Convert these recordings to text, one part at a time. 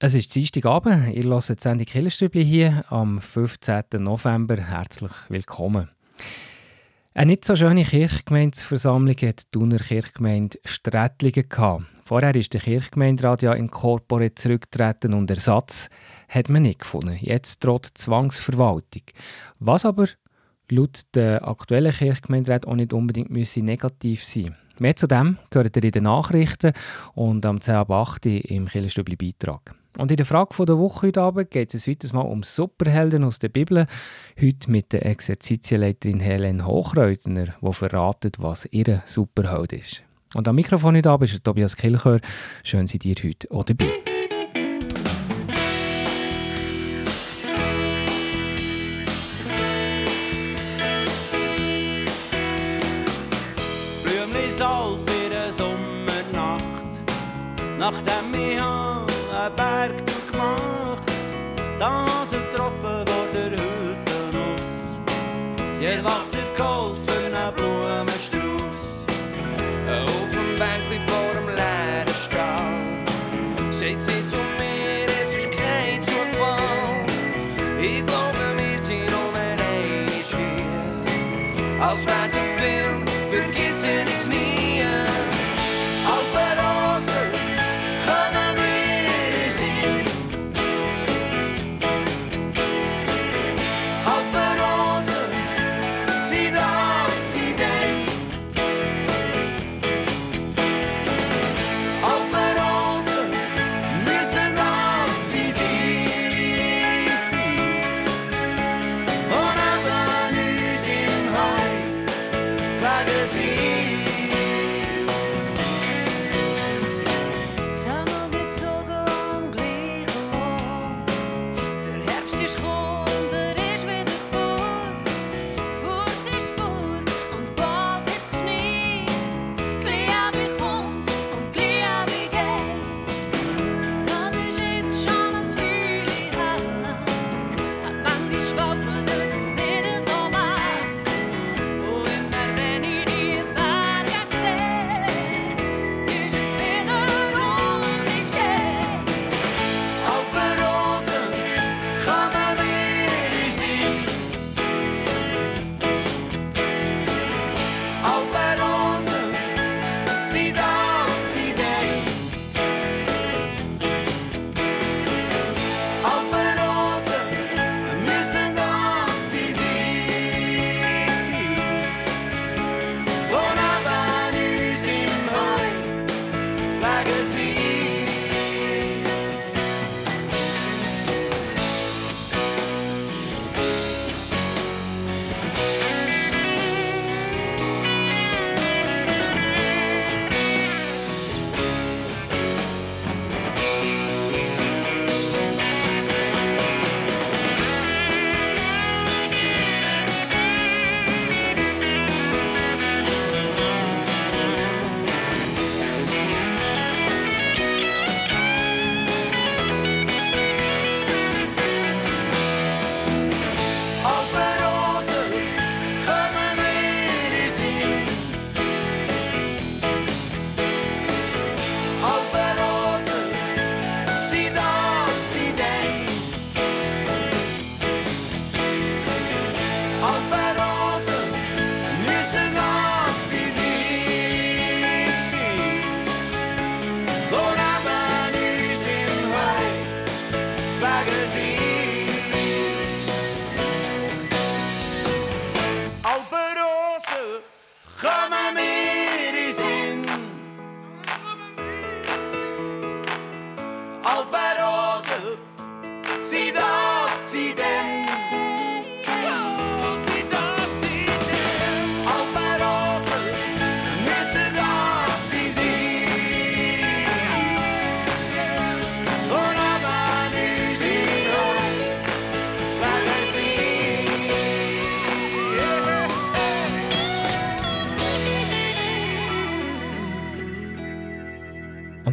Es ist Dienstagabend. Ihr hört die Sendung Killerstübli hier am 15. November. Herzlich willkommen. Eine nicht so schöne Kirchgemeindeversammlung hat die Thuner Kirchgemeinde Strätlingen gehabt. Vorher ist der Kirchgemeinderat ja in Corpore zurückgetreten und Ersatz hat man nicht gefunden. Jetzt droht Zwangsverwaltung. Was aber laut der aktuellen Kirchgemeinderat auch nicht unbedingt müsse negativ sein Mehr zu dem gehört ihr in den Nachrichten und am 10 ab 8 im Killerstübli Beitrag. Und in der Frage der Woche heute Abend geht es weiteres Mal um Superhelden aus der Bibel. Heute mit der Exerzitienleiterin Helen Hochreutner, die verratet, was ihr Superheld ist. Und am Mikrofon heute Abend ist Tobias Kilchör. Schön, seid ihr heute auch dabei. Salb in der Sommernacht, nachdem ich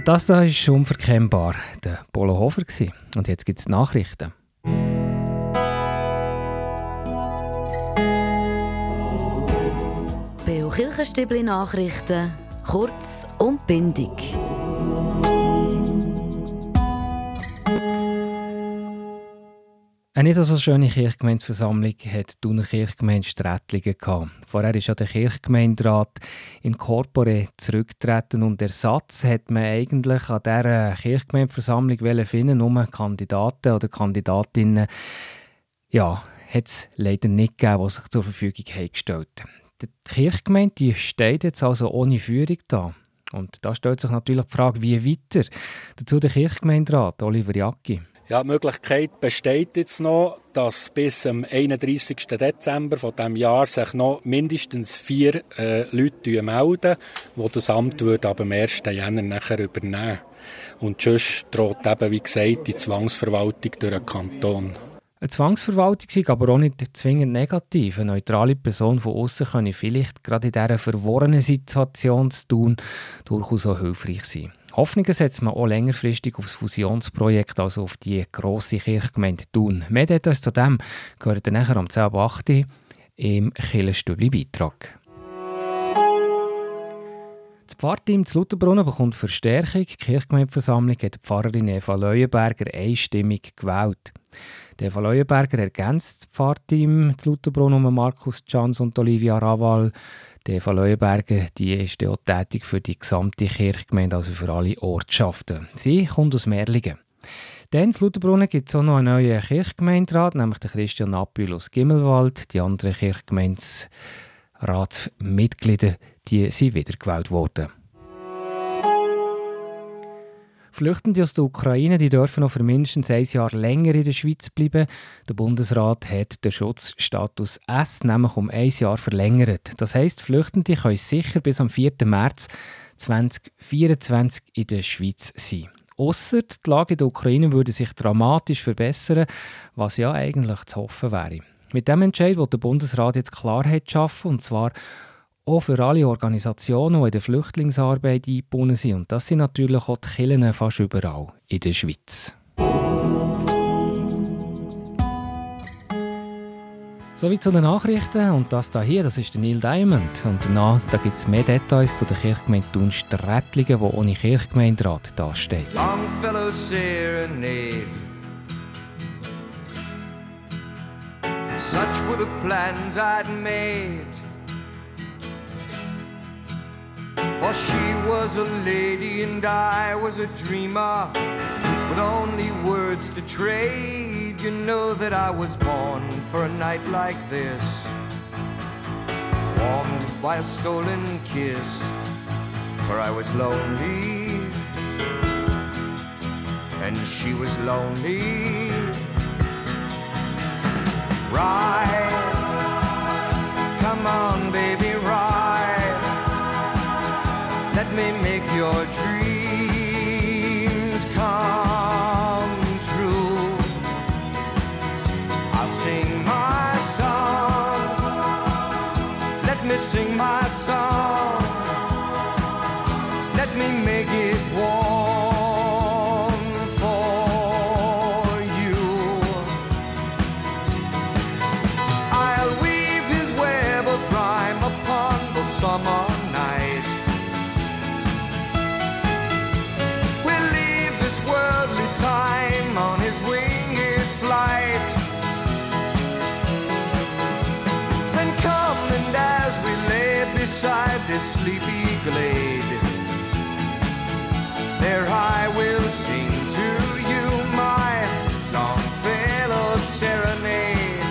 Das da ist unverkennbar der Polo Hofer. Und jetzt gibt es Nachrichten. Beo Kirchenstübli Nachrichten, kurz und bindig. Eine nicht so schöne Kirchgemeindeversammlung hat die Thuner Kirchgemeinde Strättlingen gehabt. Vorher ist ja der Kirchgemeinderat in Corpore zurückgetreten und Ersatz hat man eigentlich an dieser Kirchgemeindeversammlung finden, nur Kandidaten oder Kandidatinnen. Ja, hat es leider nicht gegeben, die sich zur Verfügung haben gestellt Die Kirchgemeinde steht jetzt also ohne Führung da. Und da stellt sich natürlich die Frage, wie weiter. Dazu der Kirchgemeinderat Oliver Jacki. Ja, die Möglichkeit besteht jetzt noch, dass bis am 31. Dezember von diesem Jahr sich noch mindestens vier äh, Leute melden, die das Amt würden ab dem 1. Jänner nachher übernehmen. Und sonst droht eben, wie gesagt, die Zwangsverwaltung durch den Kanton. Eine Zwangsverwaltung ist aber auch nicht zwingend negativ. Eine neutrale Person von außen kann vielleicht gerade in dieser verworrenen Situation zu tun durchaus auch hilfreich sein. Hoffnungen setzt man auch längerfristig auf das Fusionsprojekt, also auf die grosse Kirchgemeinde Thun. Mehr Details zu dem gehören dann nachher am 10.8. im Killenstübli-Beitrag. Das Pfarrteam zu Lutherbrunnen bekommt Verstärkung. Die Kirchgemeindeversammlung hat die Pfarrerin Eva Leuenberger einstimmig gewählt. Der Eva Leuenberger ergänzt das Pfarrteam zu Lutherbrunnen um Markus Chans und Olivia Raval. Die Eva Leuenberger die ist auch tätig für die gesamte Kirchgemeinde, also für alle Ortschaften. Sie kommt aus Merlingen. Dann in Lutherbrunnen gibt es auch noch einen neuen Kirchgemeinderat, nämlich den Christian Appül aus Gimmelwald. Die anderen Kirchgemeinderatsmitglieder die sind wiedergewählt worden. Flüchtende aus der Ukraine die dürfen noch für mindestens ein Jahr länger in der Schweiz bleiben. Der Bundesrat hat den Schutzstatus S nämlich um ein Jahr verlängert. Das heisst, Flüchtende können sicher bis am 4. März 2024 in der Schweiz sein. Ausser die Lage in der Ukraine würde sich dramatisch verbessern, was ja eigentlich zu hoffen wäre. Mit dem Entscheid will der Bundesrat jetzt Klarheit schaffen, und zwar auch für alle Organisationen, die in der Flüchtlingsarbeit eingebunden sind. Und das sind natürlich auch die Kirchen fast überall in der Schweiz. Sowie zu den Nachrichten und das da hier, das ist der Neil Diamond. Und danach da gibt es mehr Details zu der Kirchgemeinde Thun Strättlingen, die ohne Kirchgemeinderat dasteht. Longfellow Serenade Such were the plans I'd made For she was a lady and I was a dreamer with only words to trade. You know that I was born for a night like this, warmed by a stolen kiss. For I was lonely and she was lonely. Ride, come on, baby, sing my sleepy glade, there I will sing to you my Longfellow serenade.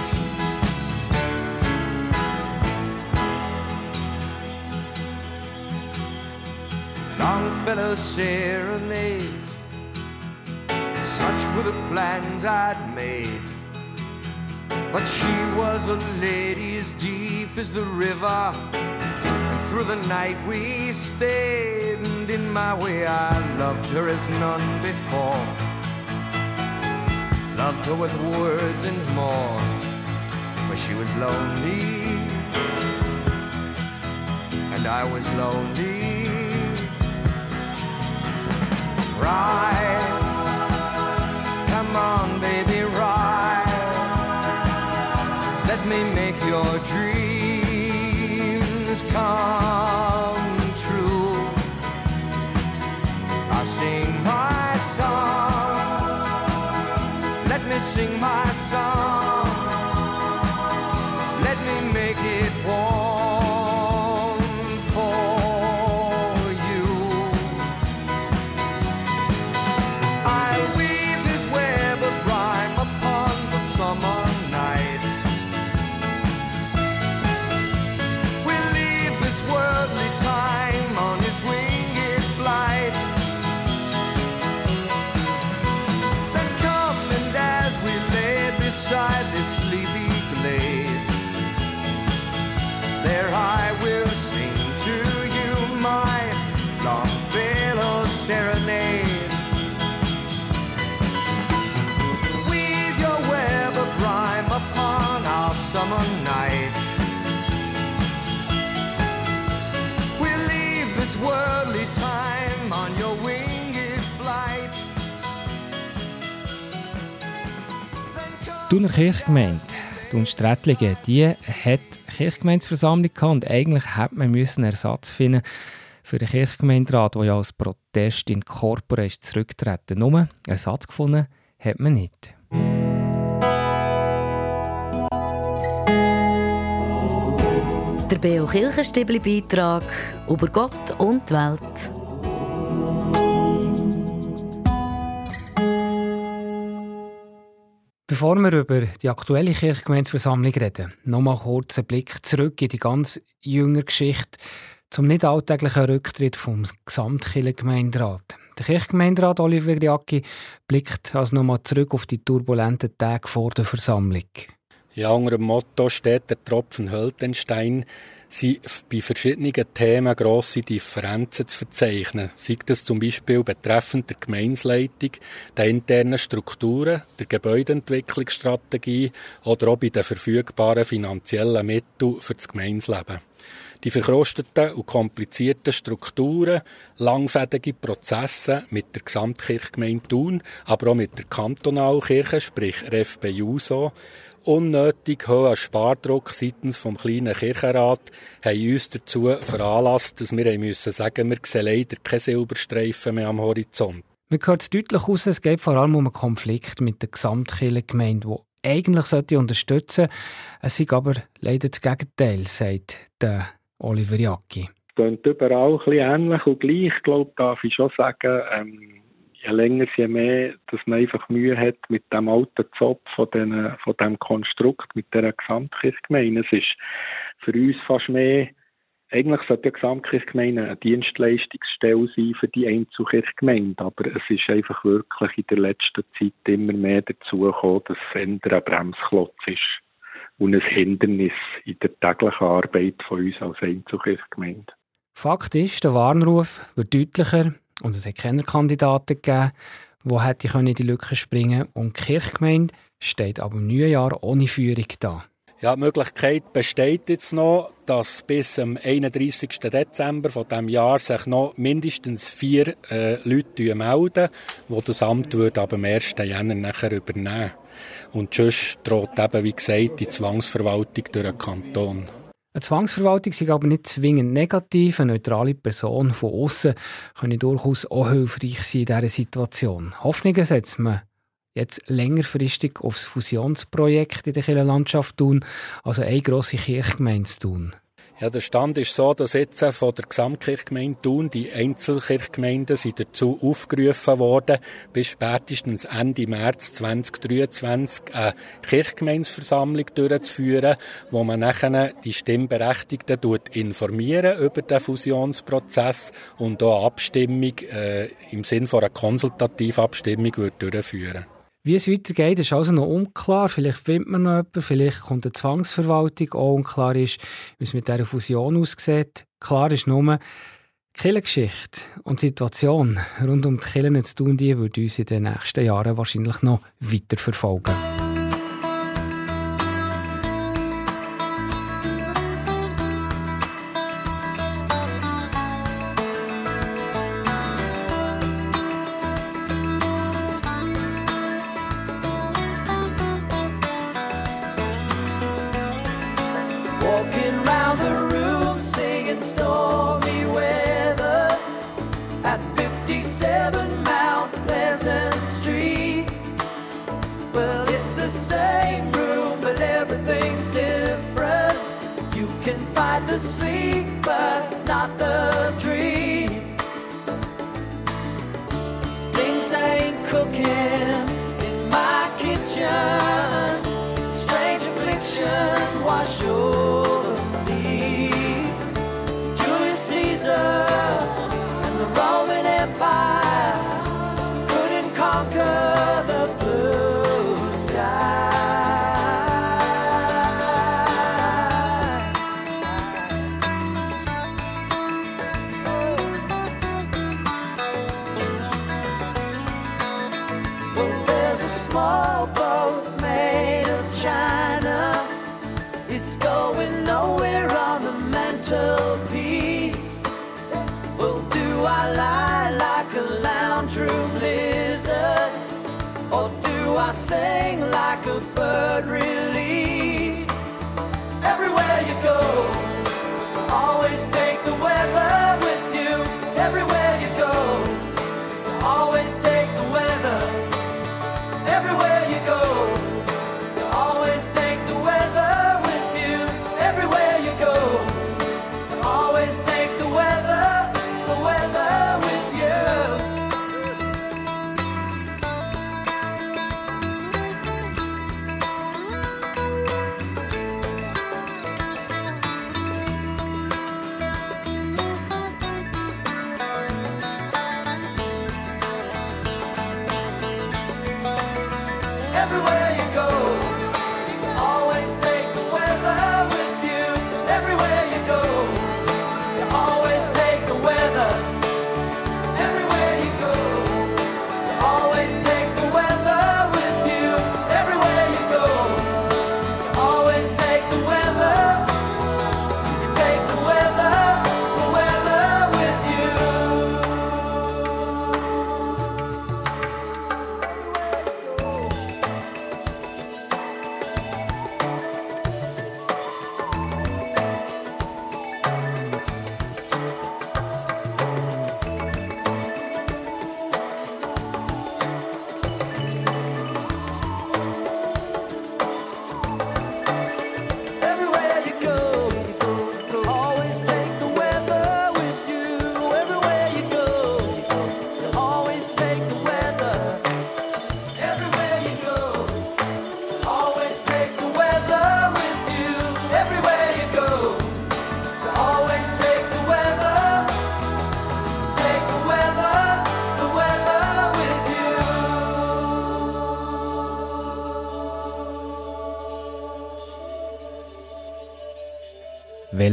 Longfellow serenade. Such were the plans I'd made. But she was a lady as deep as the river. Through the night we stayed. And in my way I loved her as none before. Loved her with words and more. For she was lonely. And I was lonely. Ride, come on, baby, ride. Let me make your dreams come sing my song. Let me sing my song. Thuner Kirchgemeinde, die Unsträttlingen, die hat Kirchgemeindeversammlung gehabt und eigentlich hätte man müssen Ersatz finden für den Kirchgemeinderat, der ja als Protest in Corpora ist zurückgetreten. Nur Ersatz gefunden hat man nicht. Der Beo Kirchenstibli Beitrag über Gott und die Welt. Bevor wir über die aktuelle Kirchgemeindeversammlung reden, nochmal kurz einen Blick zurück in die ganz jüngere Geschichte zum nicht alltäglichen Rücktritt vom Gesamtkirchengemeinderat. Der Kirchgemeinderat Oliver Jacki blickt also nochmal zurück auf die turbulenten Tage vor der Versammlung. Ja, unter dem Motto steht der Tropfen Höltenstein, sind bei verschiedenen Themen grosse Differenzen zu verzeichnen. Sei das zum Beispiel betreffend der Gemeinsleitung, der internen Strukturen, der Gebäudeentwicklungsstrategie oder auch bei den verfügbaren finanziellen Mitteln für das Gemeinsleben. Die verkrusteten und komplizierten Strukturen, langfädige Prozesse mit der Gesamtkirchgemeinde Thun, aber auch mit der Kantonalkirche, sprich RFB JUSO, unnötig hoher Spardruck seitens vom kleinen Kirchenrat haben uns dazu veranlasst, dass wir müssen sagen, wir sehen leider keine Silberstreifen mehr am Horizont. Man hört es deutlich aus, es geht vor allem um einen Konflikt mit der Gesamtkirchengemeinde, die eigentlich sollte unterstützen sollte. Es ist aber leider das Gegenteil, sagt der Oliver Jacki. Es klingt überall ein bisschen ähnlich und gleich, ich glaube, darf ich schon sagen, ähm, je länger, je mehr, dass man einfach Mühe hat mit dem alten Zopf von, den, von dem Konstrukt, mit der Gesamtkirchgemeinde. Es ist für uns fast mehr, eigentlich sollte die Gesamtkirchgemeinde eine Dienstleistungsstelle sein für die Einzelkirchgemeinde, aber es ist einfach wirklich in der letzten Zeit immer mehr dazu gekommen, dass es ein Bremsklotz ist und ein Hindernis in der täglichen Arbeit von uns als Einzelkirchgemeinde. Fakt ist, der Warnruf wird deutlicher und es hat keine Kandidaten gegeben, die in die Lücke springen können. Und die Kirchgemeinde steht aber im neuen Jahr ohne Führung da. Ja, die Möglichkeit besteht jetzt noch, dass bis am 31. Dezember von dem Jahr sich noch mindestens vier äh, Leute melden, die das Amt würden ab dem 1. Jänner nachher übernehmen. Und sonst droht eben, wie gesagt, die Zwangsverwaltung durch den Kanton. Eine Zwangsverwaltung ist aber nicht zwingend negativ. Eine neutrale Person von außen kann durchaus auch hilfreich sein in dieser Situation. Hoffnungen setzt man jetzt längerfristig aufs Fusionsprojekt in der Kirchenlandschaft tun, also eine grosse Kirchgemeinde tun. Ja, der Stand ist so, dass jetzt von der Gesamtkirchgemeinde Thun die Einzelkirchgemeinden sind dazu aufgerufen worden, bis spätestens Ende März 2023 eine Kirchgemeinsversammlung durchzuführen, wo man nachher die Stimmberechtigten informieren über den Fusionsprozess und auch Abstimmung äh, im Sinne von einer Konsultativabstimmung durchführen. Wie es weitergeht, ist also noch unklar. Vielleicht findet man noch jemanden, vielleicht kommt eine Zwangsverwaltung. Auch unklar ist, wie es mit dieser Fusion aussieht. Klar ist nur, die Kirchengeschichte und die Situation rund um die Kirchen zu tun, die wird uns in den nächsten Jahren wahrscheinlich noch weiter verfolgen. Fight the sleep, but not the dream. Things ain't cooking in my kitchen. Strange affliction wash over sing like a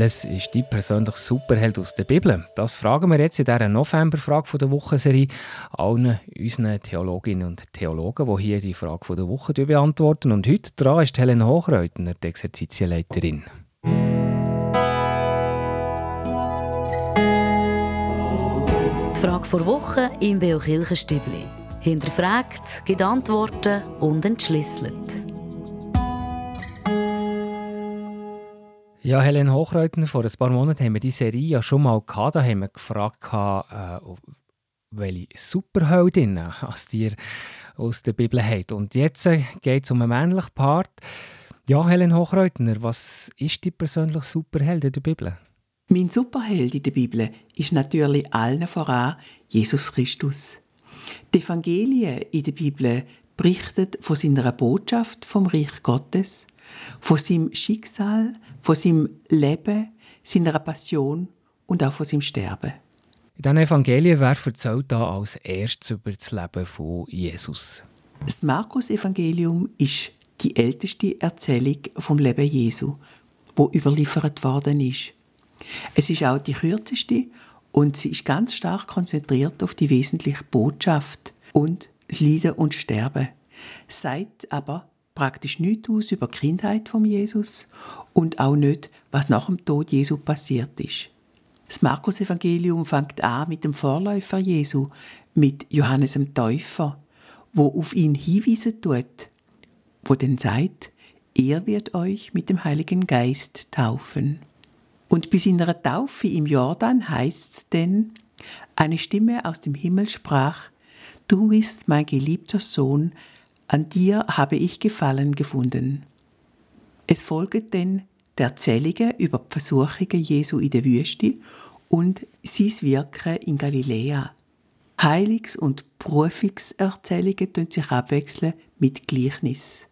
Welches ist dein persönlicher Superheld aus der Bibel? Das fragen wir jetzt in dieser November-Frage der Woche-Serie allen unseren Theologinnen und Theologen, die hier die Frage der Woche beantworten. Und heute dran ist Helen Hochreutner, die Exerzitienleiterin. Die Frage vor Woche im Beo Kirchenstübli. Hinterfragt, gibt Antworten und entschlüsselt. Ja, Helen Hochreutner, vor ein paar Monaten haben wir die Serie ja schon mal gehabt. Da haben wir gefragt, äh, welche Superheldinnen als dir aus der Bibel hat. Und jetzt äh, geht es um einen männlichen Part. Ja, Helen Hochreutner, was ist die persönliche Superheld in der Bibel? Mein Superheld in der Bibel ist natürlich allen voran Jesus Christus. Die Evangelien in der Bibel berichten von seiner Botschaft vom Reich Gottes, von seinem Schicksal, von seinem Leben, seiner Passion und auch von seinem Sterben. In diesen Evangelien, wer erzählt da als erstes über das Leben von Jesus? Das Markus-Evangelium ist die älteste Erzählung vom Leben Jesu, wo überliefert worden ist. Es ist auch die kürzeste und sie ist ganz stark konzentriert auf die wesentliche Botschaft und das Leiden und Sterben. Sagt aber praktisch nichts aus über die Kindheit von Jesus und auch nicht, was nach dem Tod Jesu passiert ist. Das Markus-Evangelium fängt an mit dem Vorläufer Jesu, mit Johannes dem Täufer, wo auf ihn hinweisen tut, wo denn sagt, er wird euch mit dem Heiligen Geist taufen. Und bis in seiner Taufe im Jordan heißt's denn, eine Stimme aus dem Himmel sprach, Du bist mein geliebter Sohn, An dir habe ich Gefallen gefunden. Es folgen dann die Erzählungen über die Versuchungen Jesu in der Wüste und sein Wirken in Galiläa. Heiligs- und Berufungserzählungen tun sich abwechseln mit Gleichnis.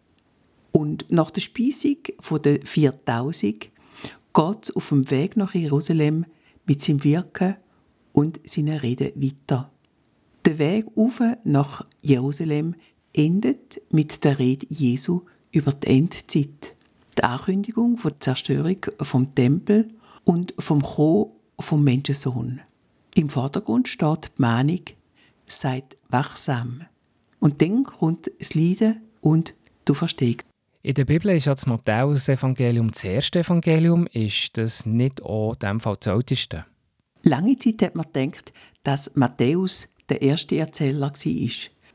Und nach der Speisung der 4000 geht es auf dem Weg nach Jerusalem mit seinem Wirken und seinen Reden weiter. Der Weg auf nach Jerusalem endet mit der Rede Jesu über die Endzeit, die Ankündigung von der Zerstörung vom Tempel und vom Kommen vom Menschensohn. Im Vordergrund steht die Mahnung, seid wachsam. Und dann kommt das Leiden und du verstehst. In der Bibel ist ja das Matthäus-Evangelium das erste Evangelium. Ist das nicht auch in dem Fall das älteste? Lange Zeit hat man gedacht, dass Matthäus der erste Erzähler war.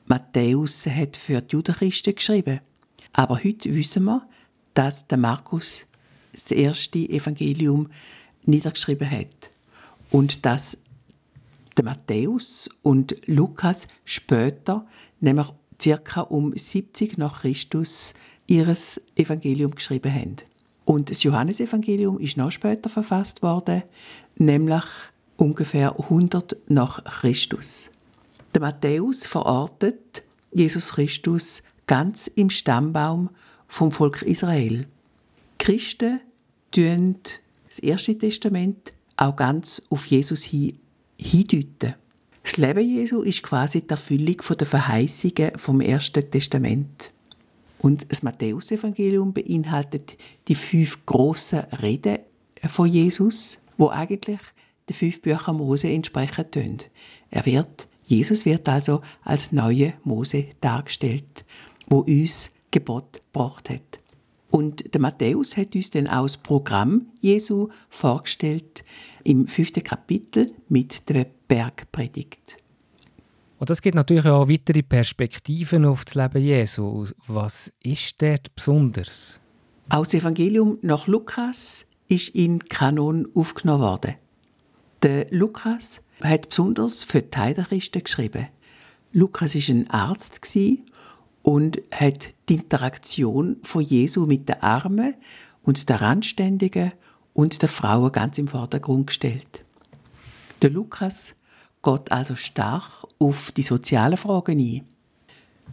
Matthäus hat für die Judenchristen geschrieben. Aber heute wissen wir, dass der Markus das erste Evangelium niedergeschrieben hat. Und dass der Matthäus und Lukas später, nämlich circa um 70 nach Christus, ihres Evangelium geschrieben haben. Und das Johannesevangelium ist noch später verfasst worden, nämlich ungefähr 100 nach Christus. Der Matthäus verortet Jesus Christus ganz im Stammbaum vom Volk Israel. Die Christen tun das Erste Testament auch ganz auf Jesus hin, hindeuten. Das Leben Jesu ist quasi die Erfüllung der Verheißungen vom Ersten Testament. Und das Matthäusevangelium beinhaltet die fünf grossen Reden von Jesus, wo eigentlich den fünf Büchern Mose entsprechen tun. Er wird, Jesus wird also als neue Mose dargestellt, wo uns Gebot gebracht hat. Und der Matthäus hat uns dann auch das Programm Jesu vorgestellt im fünften Kapitel mit der Bergpredigt. Und das gibt natürlich auch weitere Perspektiven auf das Leben Jesu. Was ist dort besonders? Aus Evangelium nach Lukas ist in Kanon aufgenommen worden. Der Lukas hat besonders für die Heidenchristen geschrieben. Lukas ist ein Arzt und hat die Interaktion von Jesu mit den Armen und der Randständigen und der Frauen ganz im Vordergrund gestellt. Der Lukas geht also stark auf die sozialen Fragen ein.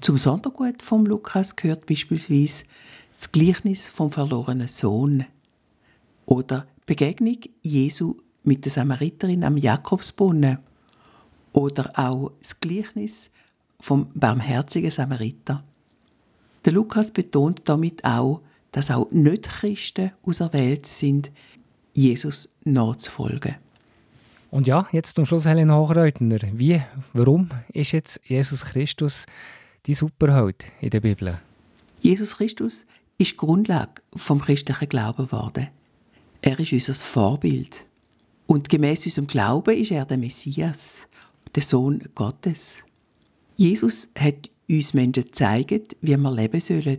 Zum Sondergut vom Lukas gehört beispielsweise das Gleichnis vom verlorenen Sohn oder Begegnung Jesu mit der Samariterin am Jakobsbrunnen oder auch das Gleichnis vom barmherzigen Samariter. Der Lukas betont damit auch, dass auch Nicht-Christen auserwählt sind, Jesus nachzufolgen. Und ja, jetzt zum Schluss Helen Hochreutner. Wie, warum ist jetzt Jesus Christus die Superheld in der Bibel? Jesus Christus ist die Grundlage vom christlichen Glauben geworden. Er ist unser Vorbild. Und gemäß unserem Glauben ist er der Messias, der Sohn Gottes. Jesus hat uns Menschen gezeigt, wie wir leben sollen.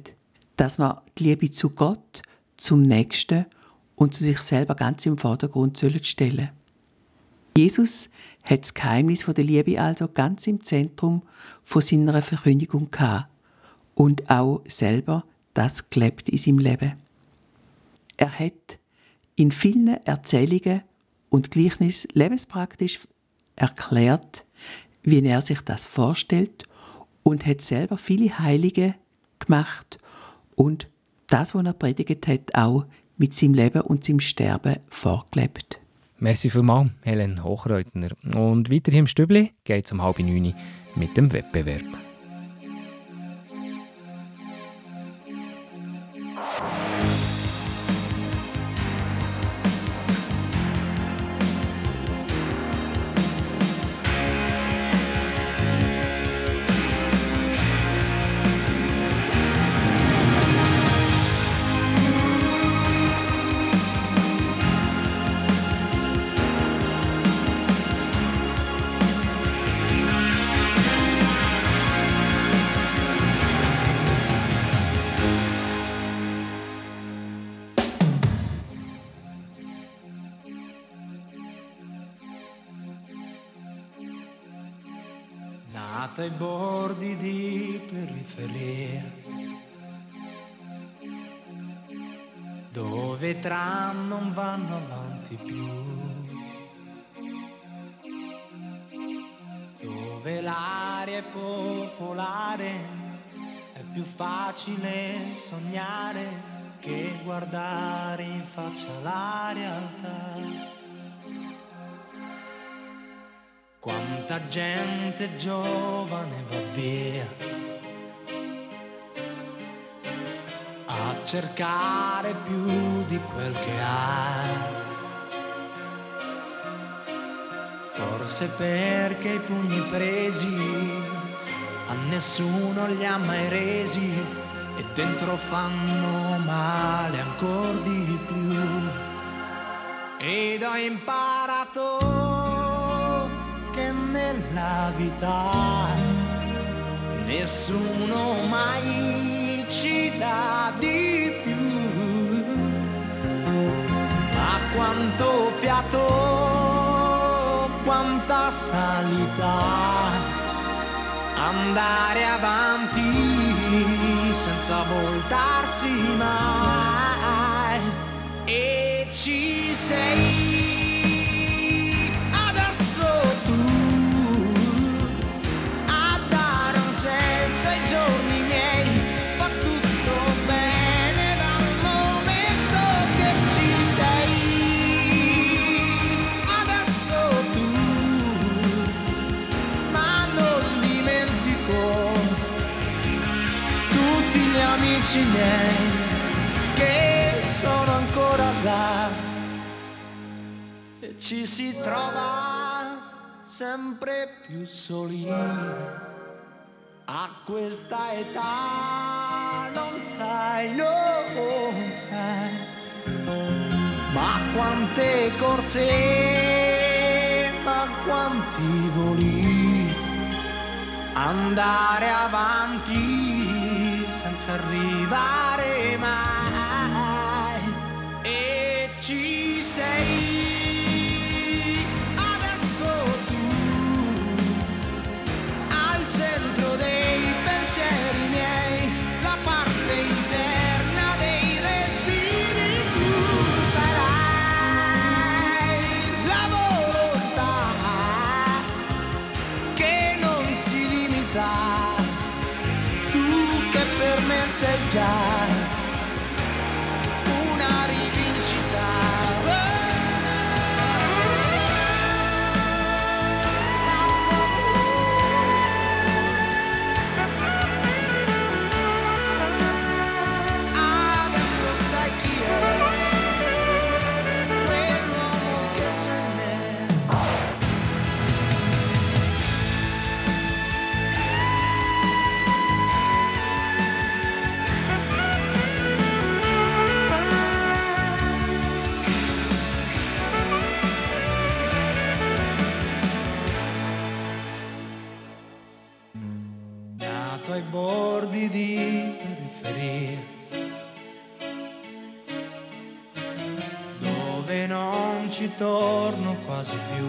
Dass wir die Liebe zu Gott, zum Nächsten und zu sich selber ganz im Vordergrund stellen sollen. Jesus hat das Geheimnis der Liebe also ganz im Zentrum von seiner Verkündigung gehabt und auch selber das gelebt in seinem Leben. Er hat in vielen Erzählungen und Gleichnis lebenspraktisch erklärt, wie er sich das vorstellt und hat selber viele Heilige gemacht und das, was er predigt hat, auch mit seinem Leben und seinem Sterben vorgelebt. Merci vielmals, Helen Hochreutner. Und weiter im Stübli geht es um halb neun mit dem Wettbewerb. Ai bordi di periferia dove i tram non vanno avanti più dove l'aria è popolare è più facile sognare che guardare in faccia la realtà Quanta gente giovane va via a cercare più di quel che ha. Forse perché i pugni presi a nessuno li ha mai resi e dentro fanno male ancora di più. Ed ho imparato nella vita nessuno mai ci dà di più. Ma quanto fiato, quanta salita, andare avanti senza voltarsi mai. E ci sei. Amici miei che sono ancora là. E ci si trova sempre più soli. A questa età non sai, non sai ma quante corse ma quanti voli andare avanti s'arribar ci torno quasi più.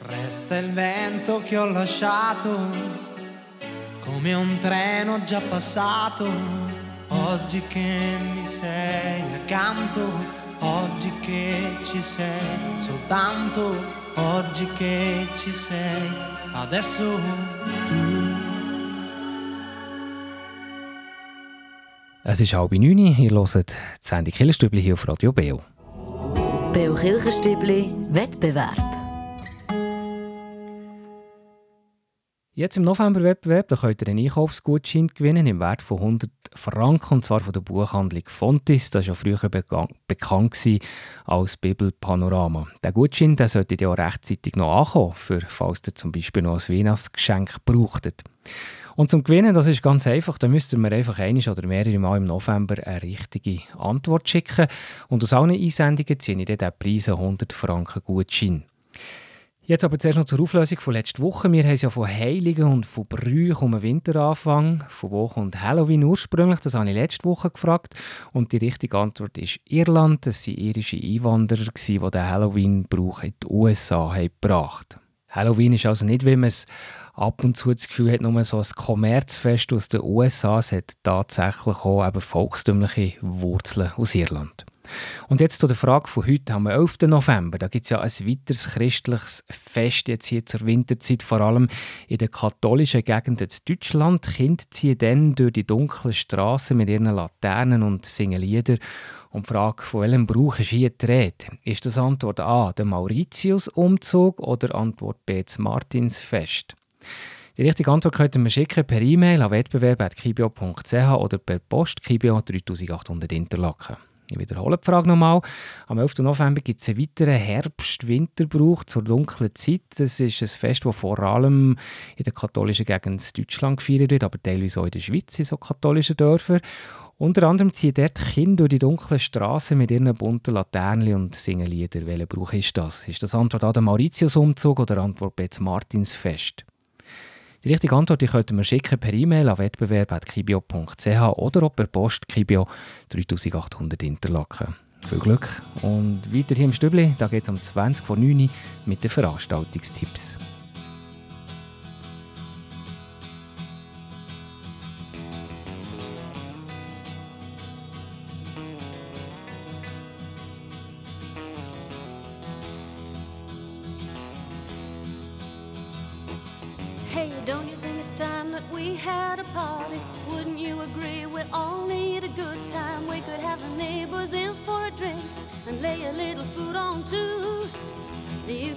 Resta il vento che ho lasciato, come un treno già passato, oggi che mi sei accanto. Oggi che ci sei, soltanto oggi che ci sei, adesso tu. Es ist halb neun, ihr hört die Sendung Killerstübli hier auf Radio Beo. Beo Kirchenstübli Wettbewerb. Jetzt im November-Wettbewerb könnt ihr einen Einkaufsgutschein gewinnen im Wert von 100 Franken, und zwar von der Buchhandlung Fontis. Das war ja früher bekannt, als Bibelpanorama. Der Gutschein der sollte ja auch rechtzeitig noch ankommen, für, falls ihr zum Beispiel noch ein Weihnachtsgeschenk brauchtet. Und zum Gewinnen, das ist ganz einfach, da müsst ihr mir einfach einiges oder mehrere Mal im November eine richtige Antwort schicken. Und aus allen Einsendungen ziehe ich dann Preis 100 Franken Gutschein. Jetzt aber zuerst noch zur Auflösung von letzter Woche. Wir haben ja von Heiligen und von Brüchen um den Winteranfang. Von wo kommt Halloween ursprünglich? Das habe ich letzte Woche gefragt. Und die richtige Antwort ist Irland. Das waren irische Einwanderer, die den Halloween-Brauch in die USA haben gebracht Halloween ist also nicht, wie man es ab und zu das Gefühl hat, nur so ein Kommerzfest aus den USA. Es hat tatsächlich auch eben volkstümliche Wurzeln aus Irland. Und jetzt zu der Frage von heute, haben wir 11. November. Da gibt es ja ein weiteres christliches Fest jetzt hier zur Winterzeit, vor allem in den katholischen Gegenden in Deutschland. Die Kinder ziehen dann durch die dunklen Straßen mit ihren Laternen und singen Lieder. Und die Frage, von welchem Brauch ist hier die Rede? Ist das Antwort A, der Mauritius-Umzug oder Antwort B, das Martinsfest? Die richtige Antwort könnt ihr schicken per E-Mail an wettbewerb.kibio.ch oder per Post Kibio 3800 Interlaken. Ich wiederhole die Frage nochmal. Am 11. November gibt es einen weiteren Herbst-Winterbrauch zur dunklen Zeit. Das ist ein Fest, das vor allem in der katholischen Gegend Deutschland gefeiert wird, aber teilweise auch in der Schweiz, in so katholischen Dörfern. Unter anderem ziehen dort Kinder durch die dunklen Straßen mit ihren bunten Laternen und singen Lieder. Welcher Brauch ist das? Ist das Antwort A der Mauritius-Umzug oder Antwort B das Martinsfest? Die richtige Antwort die könnt ihr schicken per E-Mail an wettbewerb.kibio.ch oder auch per Post Kibio 3800 Interlaken. Viel Glück und weiter hier im Stübli, da geht es um 20 vor 9 Uhr mit den Veranstaltungstipps.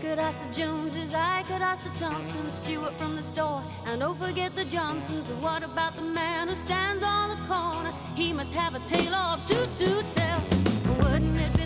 Could ask the Joneses, I could ask the Thompsons, Stewart from the store, and don't forget the Johnsons. But what about the man who stands on the corner? He must have a tale or two to tell. Wouldn't it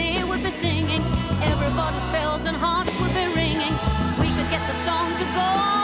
USA would be singing. Everybody's bells and hearts would be ringing. We could get the song to go on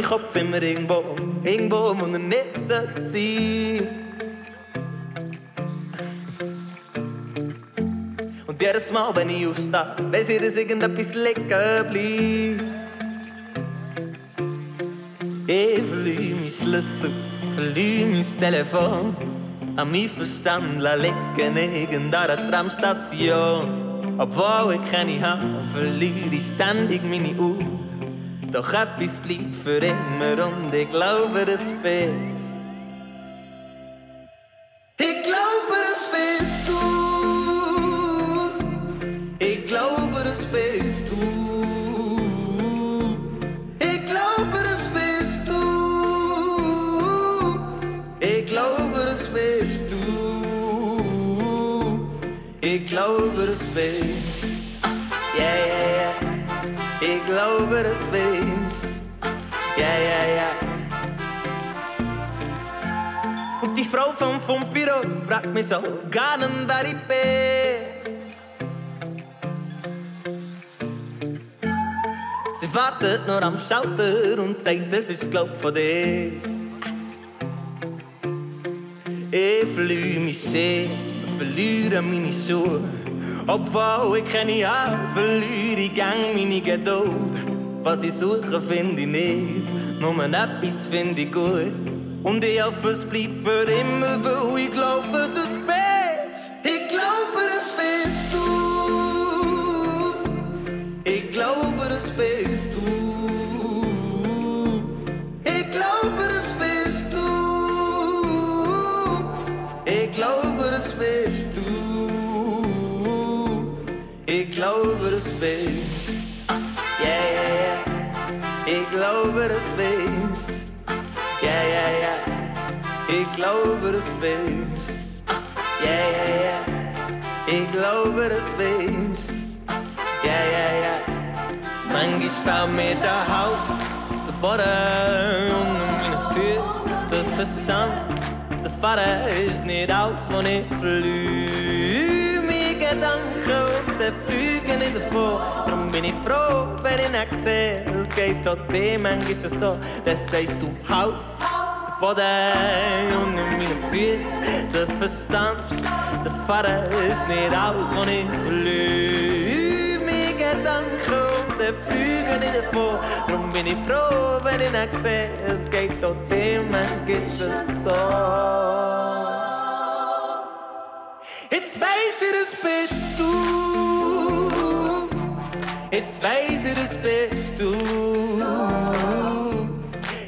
meinen Kopf immer irgendwo, irgendwo, wo er nicht sein. Und jedes Mal, wenn ich aufstehe, weiss ich, dass irgendetwas liegen bleibt. Ich verliere mein Schlüssel, verliere mein Telefon. An mein Verstand liegen irgendeiner Tramstation. Obwohl ich keine habe, verliere ich ständig meine Uhr. Doch etwas bleibt für immer und ich glaube, das bist. Das bist. Yeah, yeah, yeah. Und die Frau vom, vom Büro fragt mich so, gar nicht, wer ich bin. Sie wartet nur am Schalter und sagt, das ist glaub von dir. Ich verliere mich sehr, verliere meine Schuhe. Obwohl ich keine habe, verliere ich gang meine Geduld. Was ich suche, finde ich nicht, nur etwas finde ich gut. Und ich hoffe, es bleibt für immer, weil ich glaube, das Ich glaube, das bist. Yeah, yeah, yeah. Ich glaube, das bist. Yeah, yeah, yeah. Ich glaube, das bist. Yeah, yeah, yeah. Manchmal fällt mir der Haupt, der Boden unter meinen Füßen, der Verstand. Der Vater ist nicht aus, wo ich verliere. Meine Gedanken und der fliegen Darum bin ich froh, wenn ich nicht sehe. Es geht auch dir manchmal so, das sagst du. Der Boden unter meinen Füßen, der Verstand. Der Vater ist nicht aus, wo ich verliere. Meine Gedanken fliegen nicht davon. Darum bin ich froh, wenn ich nicht sehe. Es geht auch dir manchmal so. Jetzt weiß ich, das bist du. Jetzt weiß ich, das bist du.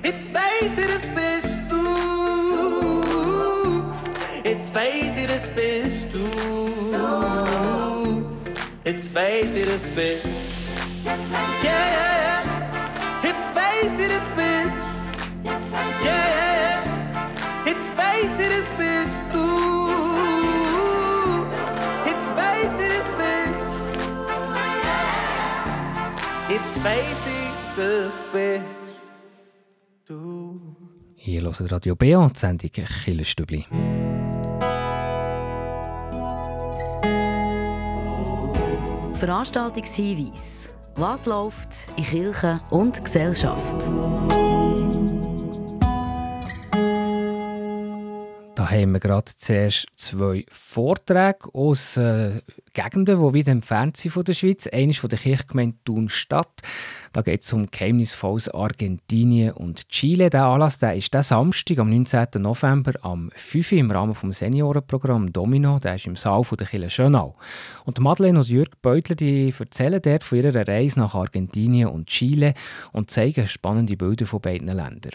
Jetzt weiß ich, das bist du. Jetzt weiß ich, das bist du. Jetzt weiß ich, das bist. Yeah, Hier hört Radio BA, die Sendung Killerstübli. Veranstaltungshinweis. Was läuft in Kirche und Gesellschaft? Haben wir gerade zuerst zwei Vorträge aus äh, Gegenden, die wieder entfernt sind von der Schweiz. Einer ist von der Kirchgemeinde Thun-Stadt. Da geht es um geheimnisvolles Argentinien und Chile. Der Anlass der ist der Samstag, am 19. November, am 5 Uhr im Rahmen des Seniorenprogramm Domino. Der ist im Saal von der Kirche Schönau. Und Madeleine und Jürg Beutler die erzählen dort von ihrer Reise nach Argentinien und Chile und zeigen spannende Bilder von beiden Ländern.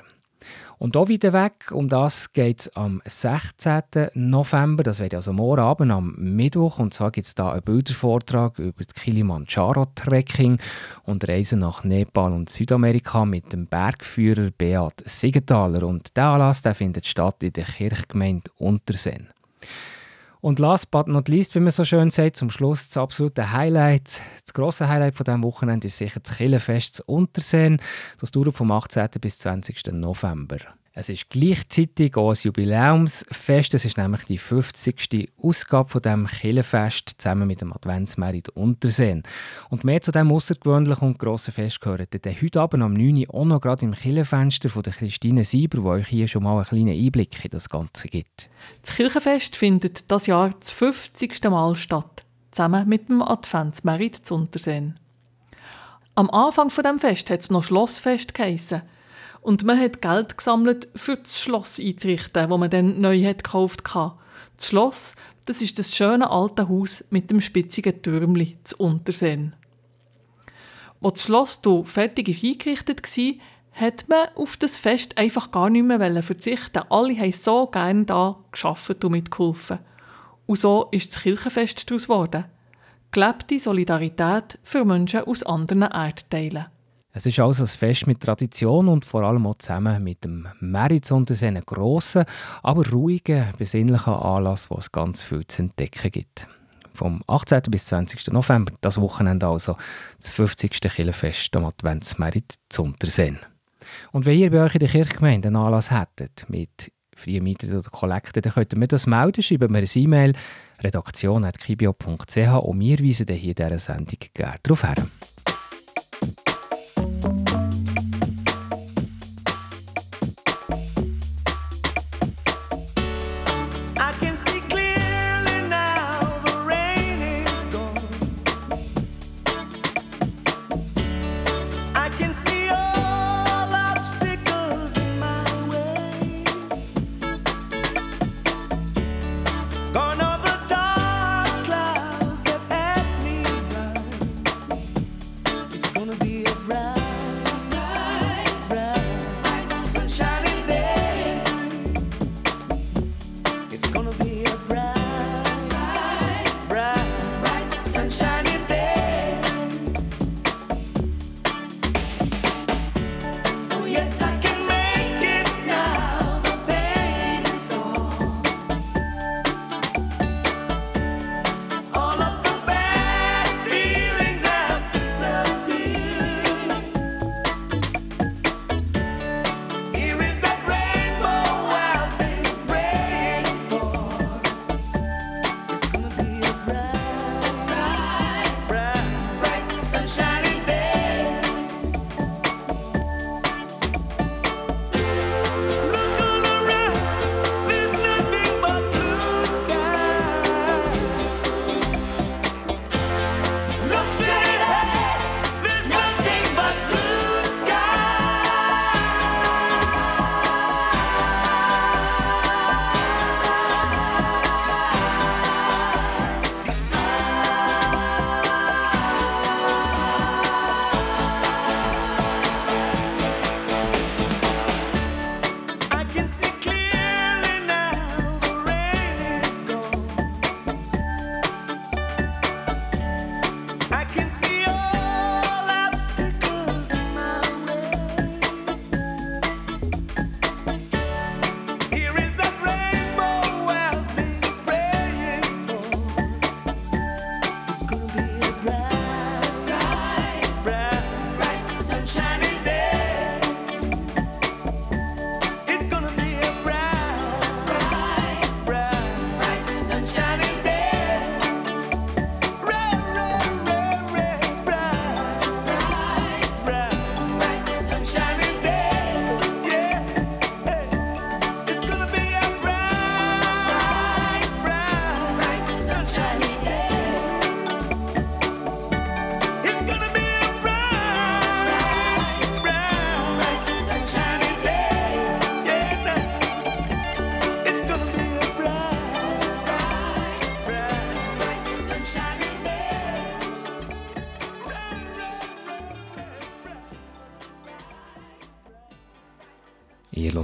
Und auch wieder weg, um das geht es am 16. November, das wird also morgen Abend am Mittwoch. Und zwar gibt es da einen Bildervortrag über das Kilimanjaro-Trekking und Reisen nach Nepal und Südamerika mit dem Bergführer Beat Siegenthaler. Und der Anlass der findet statt in der Kirchgemeinde Untersen. Und last but not least, wie man so schön sagt, zum Schluss das absolute Highlight, das grosse Highlight von diesem Wochenende ist sicher das Kirchenfest zu Unterseen. Das dauert vom 18. bis 20. November. Es ist gleichzeitig auch ein Jubiläumsfest. Es ist nämlich die 50. Ausgabe von dem Killenfest zusammen mit dem Adventsmerit Unterseen. Und mehr zu diesem außergewöhnlichen und grossen Fest gehört dann heute Abend am 9. Uhr auch noch gerade im Killenfenster von der Christine Sieber, wo euch hier schon mal einen kleinen Einblick in das Ganze gibt. Das Kirchenfest findet das Jahr das 50. Mal statt, zusammen mit dem Adventsmerit Unterseen. Am Anfang von dem Fest hat es noch Schlossfest geheissen. Und man hat Geld gesammelt, für das Schloss einzurichten, das man dann neu hat gekauft hatte. Das Schloss, das ist das schöne alte Haus mit dem spitzigen Türmli zu Unterseen. Als das Schloss hier fertig eingerichtet war, hat man auf das Fest einfach gar nicht mehr verzichten. Alle haben so gerne da geschafft und mitgeholfen. Und so ist das Kirchenfest daraus geworden. Gelebte Solidarität für Menschen aus anderen Erdteilen. Es ist also ein Fest mit Tradition und vor allem auch zusammen mit dem Meritz und einen grossen, aber ruhigen, besinnlichen Anlass, wo es ganz viel zu entdecken gibt. Vom 18. bis 20. November, das Wochenende also, das 50. Kirchenfest am Adventsmerit zu Unterseen. Und wenn ihr bei euch in der Kirchgemeinde einen Anlass hättet mit freien Mieten oder Kollekten, dann könnt ihr mir das melden, schreibt mir eine E-Mail redaktion.kibio.ch und wir weisen hier in dieser Sendung gerne darauf hin.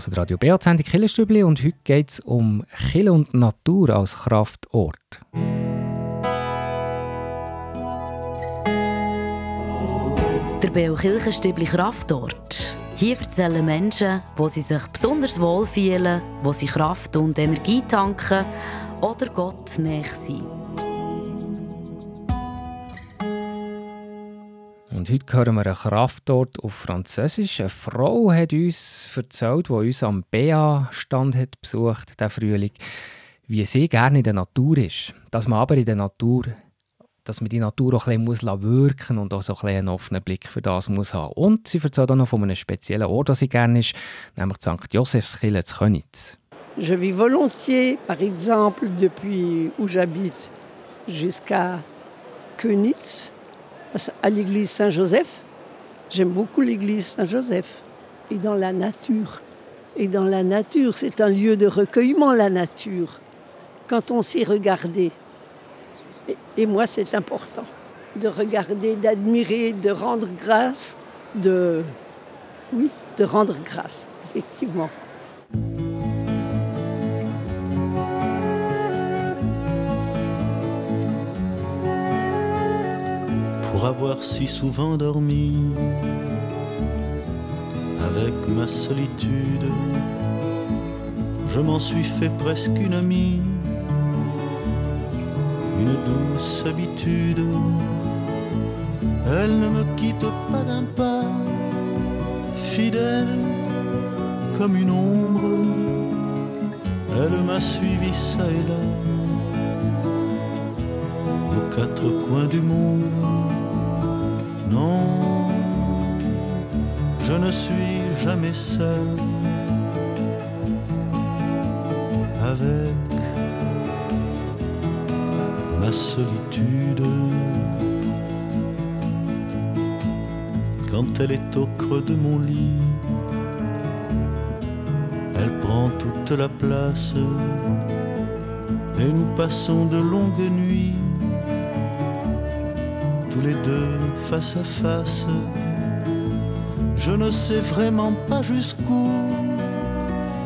Hört Radio BA, die Sendung Killerstübli und heute geht es um Kille und Natur als Kraftort. Der Beo Kirchenstübli Kraftort. Hier erzählen Menschen, wo sie sich besonders wohl fühlen, wo sie Kraft und Energie tanken oder Gott näher sind. Und heute hören wir einen Kraftort auf Französisch. Eine Frau hat uns erzählt, die uns am BA-Stand hat besucht, der Frühling, wie sie gerne in der Natur ist. Dass man aber in der Natur, dass man die Natur auch ein bisschen wirken muss und auch so ein einen offenen Blick für das muss haben. Und sie erzählt auch noch von einem speziellen Ort, der sie gerne ist, nämlich St. Josefskirche zu Königs. Je vis volontiers, par exemple, depuis où j'habite jusqu'à Königs, à l'église Saint-Joseph. J'aime beaucoup l'église Saint-Joseph. Et dans la nature. Et dans la nature, c'est un lieu de recueillement, la nature, quand on s'y regarder. Et, et moi, c'est important de regarder, d'admirer, de rendre grâce, de... Oui, de rendre grâce, effectivement. Pour avoir si souvent dormi avec ma solitude. Je m'en suis fait presque une amie, une douce habitude. Elle ne me quitte pas d'un pas, fidèle comme une ombre. Elle m'a suivi ça et là, aux quatre coins du monde. Non, je ne suis jamais seul avec ma solitude. Quand elle est au creux de mon lit, elle prend toute la place et nous passons de longues nuits tous les deux face à face. Je ne sais vraiment pas jusqu'où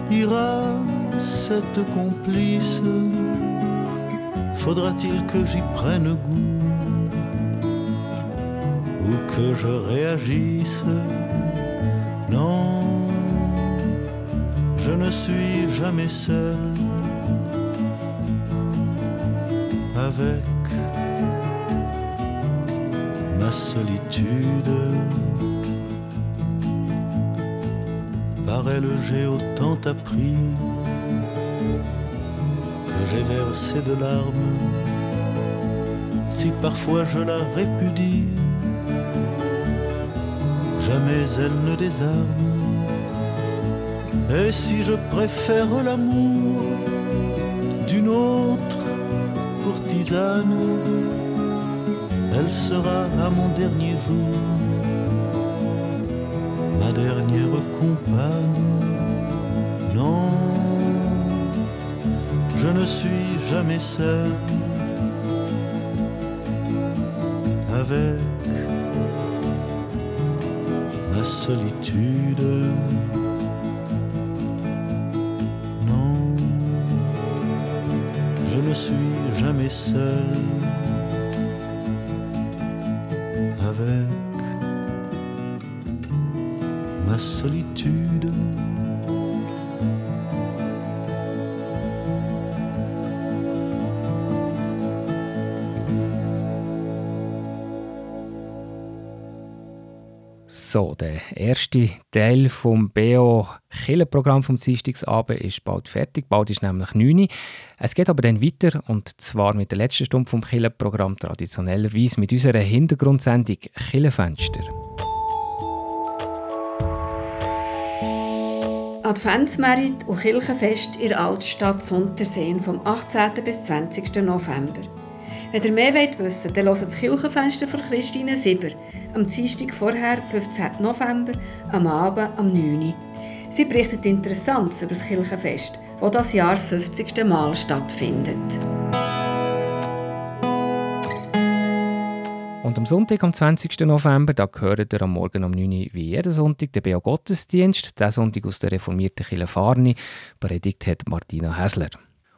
ira cette complice. Faudra-t-il que j'y prenne goût ou que je réagisse? Non, je ne suis jamais seul avec solitude. Par elle j'ai autant appris que j'ai versé de larmes. Si parfois je la répudie, jamais elle ne désarme. Et si je préfère l'amour d'une autre courtisane, elle sera à mon dernier jour ma dernière compagne. Non, je ne suis jamais seul avec ma solitude. Non, je ne suis jamais seul avec ma solitude. Der erste Teil vom BO Killenprogramm vom Dienstagsabend ist bald fertig. Bald ist nämlich 9 Uhr. Es geht aber dann weiter und zwar mit der letzten Stunde vom Killenprogramm traditionellerweise mit unserer Hintergrundsendung Killenfenster. Adventsmerit und Kirchenfest in der Altstadt Sonterseen vom 18. bis 20. November. Wenn ihr mehr wollt wissen dann hört das Kirchenfenster von Christine Sieber am Dienstag vorher, 15. November, am Abend am 9. Uhr. Sie berichtet Interessantes über das Kirchenfest, das das Jahr das 50. Mal stattfindet. Und am Sonntag, am 20. November, da gehört ihr am Morgen um 9 Uhr wie jeden Sonntag den BO Gottesdienst. Der Sonntag aus der reformierten Kirche Farni. Predigt hat Martina Häsler.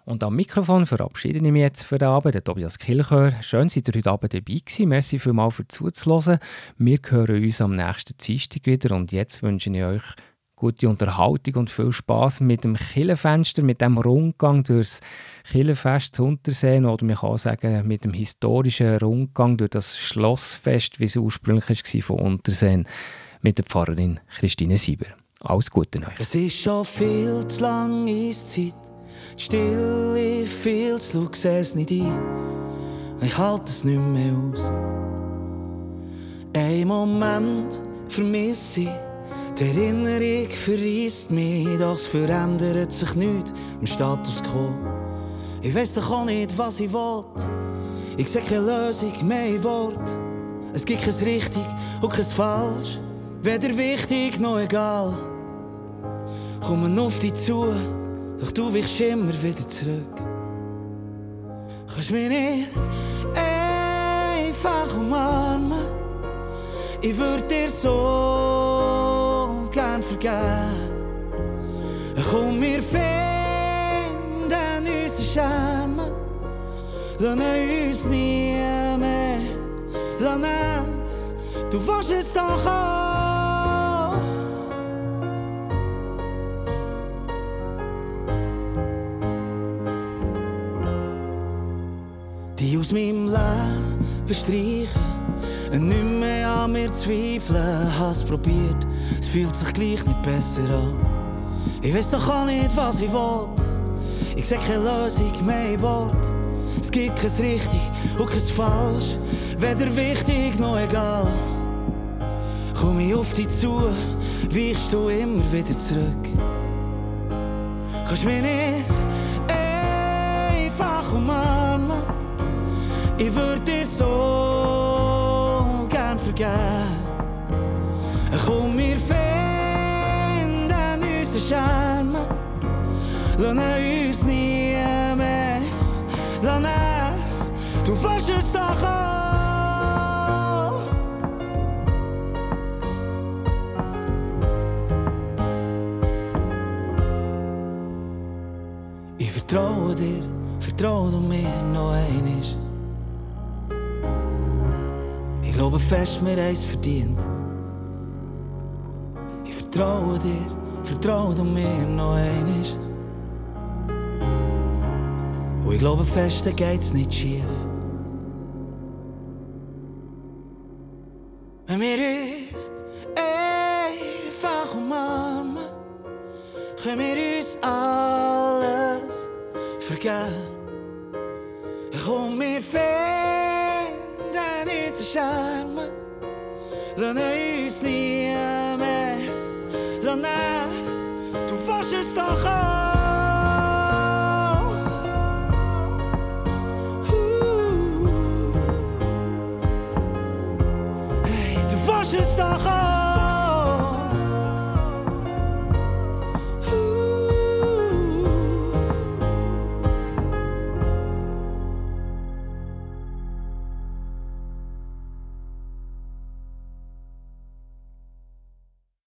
Und am Mikrofon verabschiede ich mich jetzt für den Abend, Tobias Kilchör. Schön, seid ihr heute Abend dabei gewesen. Merci vielmals für zuzuhören. Wir hören uns am nächsten Dienstag wieder und jetzt wünsche ich euch gute Unterhaltung und viel Spaß mit dem Killenfenster, mit dem Rundgang durchs Killenfest zu Unterseen oder man kann auch sagen, mit dem historischen Rundgang durch das Schlossfest, wie es ursprünglich war von Unterseen, mit der Pfarrerin Christine Sieber. Alles Gute euch. Es ist schon viel zu lange Eiszeit. Die Stille viel zu laut, sehe es nicht ein. Ich halte es nicht mehr aus. Ein Moment vermisse ich. Die Erinnerung verreist mich, doch es verändert sich nichts im Status quo. Ich weiß doch auch nicht, was ich will. Ich sehe keine Lösung mehr in Wort. Es gibt kein richtig und kein falsch. Weder wichtig noch egal. Kommen auf dich zu, doch du weichst immer wieder zurück. Kannst mich nicht einfach umarmen. Ich würde dir so gern vergeben. Komm, wir finden unseren Charme. Lassen uns nie mehr. Lassen, du warst es doch auch. Aus meinem Leben streichen. Und nicht mehr an mir zweifeln, hab's probiert. Es fühlt sich gleich nicht besser an. Ich weiß doch auch nicht, was ich will. Ich seh keine Lösung mehr in Wort. Es gibt kein richtig und kein falsch. Weder wichtig noch egal. Komm ich auf dich zu, weichst du immer wieder zurück. Kannst mich nicht einfach umarmen. Ich würde dir so gern vergeben. Komm, wir finden unseren Charme. Lassen uns nie mehr. Lassen, du weißt es doch auch. Ich vertraue dir, vertraue du mir noch einmal. Glaube fest, mir eins verdient. Ich vertraue dir, vertraue du mir noch einmal. Und ich glaube fest, da geht's nicht schief.